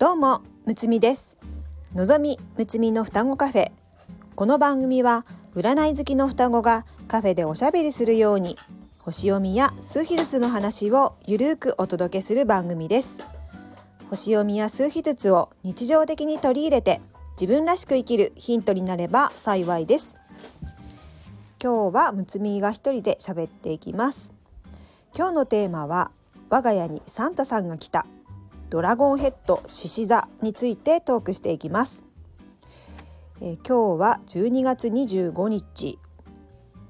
どうもむつみです。のぞみむつみの双子カフェ。この番組は占い好きの双子がカフェでおしゃべりするように星読みや数秘術の話をゆるくお届けする番組です。星読みや数秘術を日常的に取り入れて自分らしく生きるヒントになれば幸いです。今日はむつみが一人で喋っていきます。今日のテーマは我が家にサンタさんが来た。ドラゴンヘッド獅子座についてトークしていきます、えー、今日は12月25日。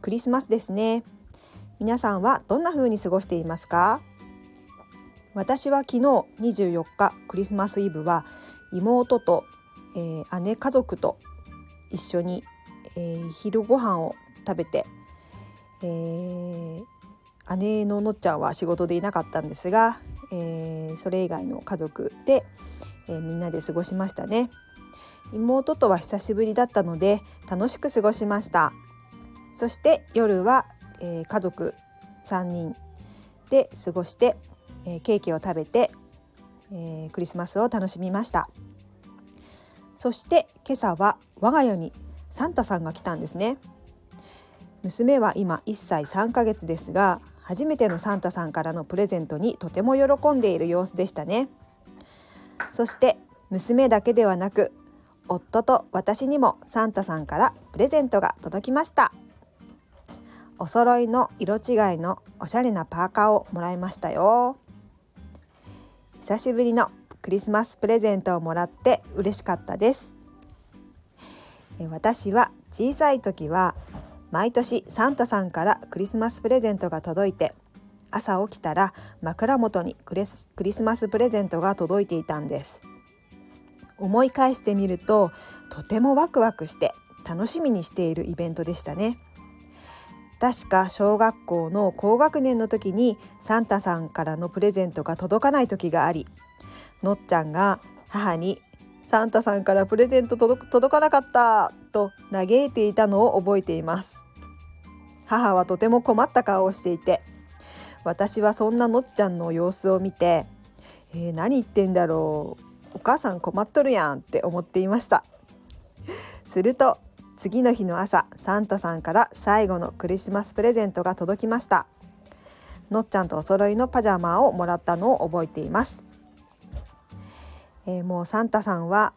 クリスマスですね。皆さんはどんな風に過ごしていますか？私は昨日24日クリスマスイブは妹と、えー、姉家族と一緒に、えー、昼ご飯を食べて、えー、姉ののっちゃんは仕事でいなかったんですが、えー、それ以外の家族で、えー、みんなで過ごしましたね。妹とは久しぶりだったので楽しく過ごしました。そして夜は、えー、家族3人で過ごして、えー、ケーキを食べて、えー、クリスマスを楽しみました。そして今朝は我が家にサンタさんが来たんですね。娘は今1歳3ヶ月ですが初めてのサンタさんからのプレゼントにとても喜んでいる様子でしたね。そして娘だけではなく夫と私にもサンタさんからプレゼントが届きました。お揃いの色違いのおしゃれなパーカーをもらいましたよ。久しぶりのクリスマスプレゼントをもらって嬉しかったです。私は小さい時は毎年サンタさんからクリスマスプレゼントが届いて朝起きたら枕元にクリスマスプレゼントが届いていたんです。思い返してみるととてもワクワクして楽しみにしているイベントでしたね。確か小学校の高学年の時にサンタさんからのプレゼントが届かない時がありのっちゃんが母にサンタさんからプレゼント届届かなかったと嘆いていたのを覚えています。母はとても困った顔をしていて私はそんなのっちゃんの様子を見て、えー、何言ってんだろう。お母さん困っとるやんって思っていました。すると次の日の朝サンタさんから最後のクリスマスプレゼントが届きました。のっちゃんとお揃いのパジャマをもらったのを覚えています。えー、もうサンタさんは、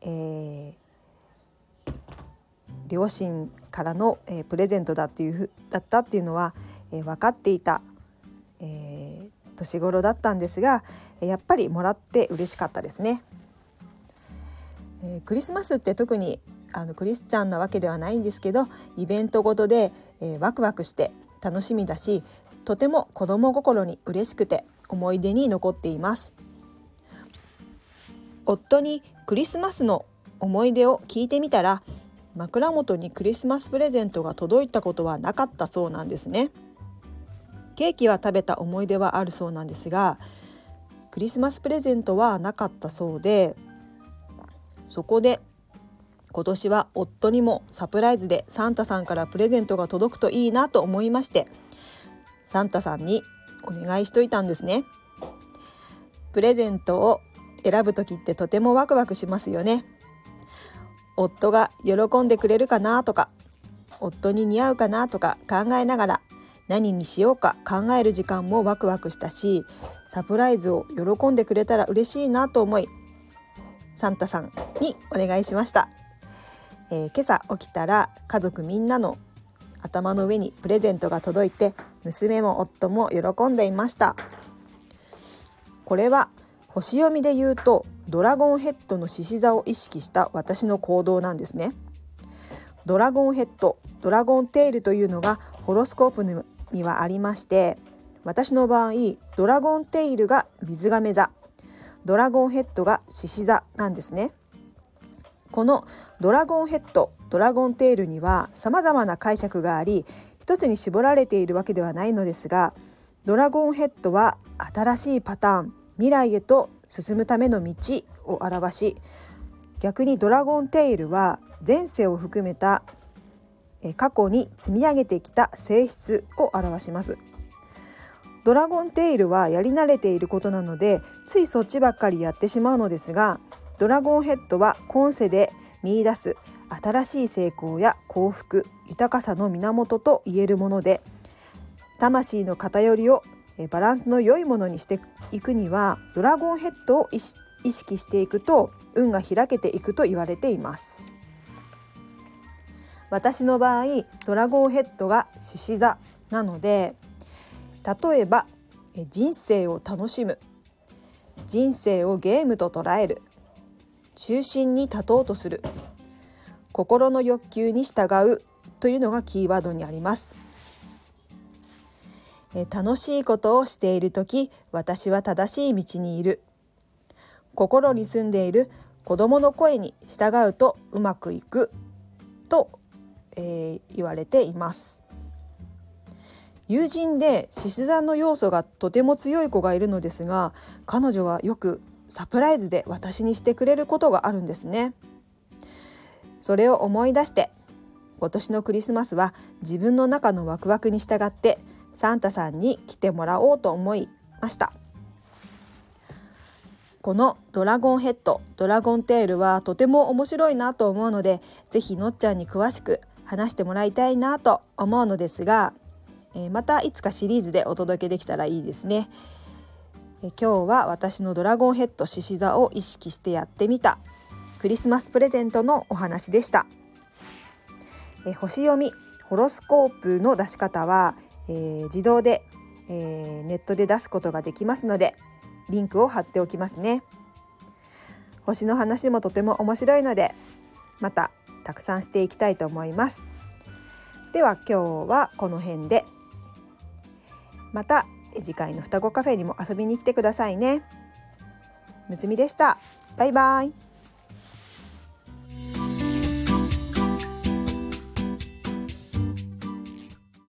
えー、両親からの、えー、プレゼントだっていうだったっていうのは、え分かっていた、え年頃だったんですがやっぱりもらって嬉しかったですね。えクリスマスって特にあのクリスチャンなわけではないんですけどイベントごとで、えワクワクして楽しみだしとても子供心に嬉しくて思い出に残っています。夫にクリスマスの思い出を聞いてみたら枕元にクリスマスプレゼントが届いたことはなかったそうなんですね。ケーキは食べた思い出はあるそうなんですがクリスマスプレゼントはなかったそうでそこで今年は夫にもサプライズでサンタさんからプレゼントが届くといいなと思いましてサンタさんにお願いしといたんですね。プレゼントを選ぶ時ってとてもワクワクしますよね。夫が喜んでくれるかなとか夫に似合うかなとか考えながら何にしようか考える時間もワクワクしたしサプライズを喜んでくれたら嬉しいなと思いサンタさんにお願いしました、えー、今朝起きたら家族みんなの頭の上にプレゼントが届いて娘も夫も喜んでいました。これは星読みで言うとドラゴンヘッドの獅子座を意識した私の行動なんですね。ドラゴンヘッドドラゴンテールというのがホロスコープにはありまして私の場合ドラゴンテイルが水亀座。ドラゴンヘッドが獅子座なんですね。このドラゴンヘッドドラゴンテールには様々な解釈があり一つに絞られているわけではないのですがドラゴンヘッドは新しいパターン。未来へと進むための道を表し逆にドラゴンテイルは前世を含めた過去に積み上げてきた性質を表します。ドラゴンテイルはやり慣れていることなのでついそっちばっかりやってしまうのですがドラゴンヘッドは今世で見出す新しい成功や幸福豊かさの源と言えるもので魂の偏りをバランスの良いものにしていくにはドラゴンヘッドを意識していくと運が開けていくと言われています。私の場合ドラゴンヘッドが獅子座なので例えば人生を楽しむ人生をゲームと捉える中心に立とうとする心の欲求に従うというのがキーワードにあります。楽しいことをしている時私は正しい道にいる。心に住んでいる子供の声に従うとうまくいく。と、えー、言われています。友人で獅子座の要素がとても強い子がいるのですが彼女はよくサプライズで私にしてくれることがあるんですね。それを思い出して今年のクリスマスは自分の中のワクワクに従ってサンタさんに来てもらおうと思いました。このドラゴンヘッドドラゴンテールはとても面白いなと思うので是非のっちゃんに詳しく話してもらいたいなと思うのですが、え、またいつかシリーズでお届けできたらいいですね、え、今日は私のドラゴンヘッド獅子座を意識してやってみたクリスマスプレゼントのお話でした、え、星読みホロスコープの出し方は、え自動で、えネットで出すことができますのでリンクを貼っておきますね。星の話もとても面白いのでまたたくさんしていきたいと思います。では今日はこの辺で。また次回の双子カフェにも遊びに来てくださいね。むつみでした。バイバイ。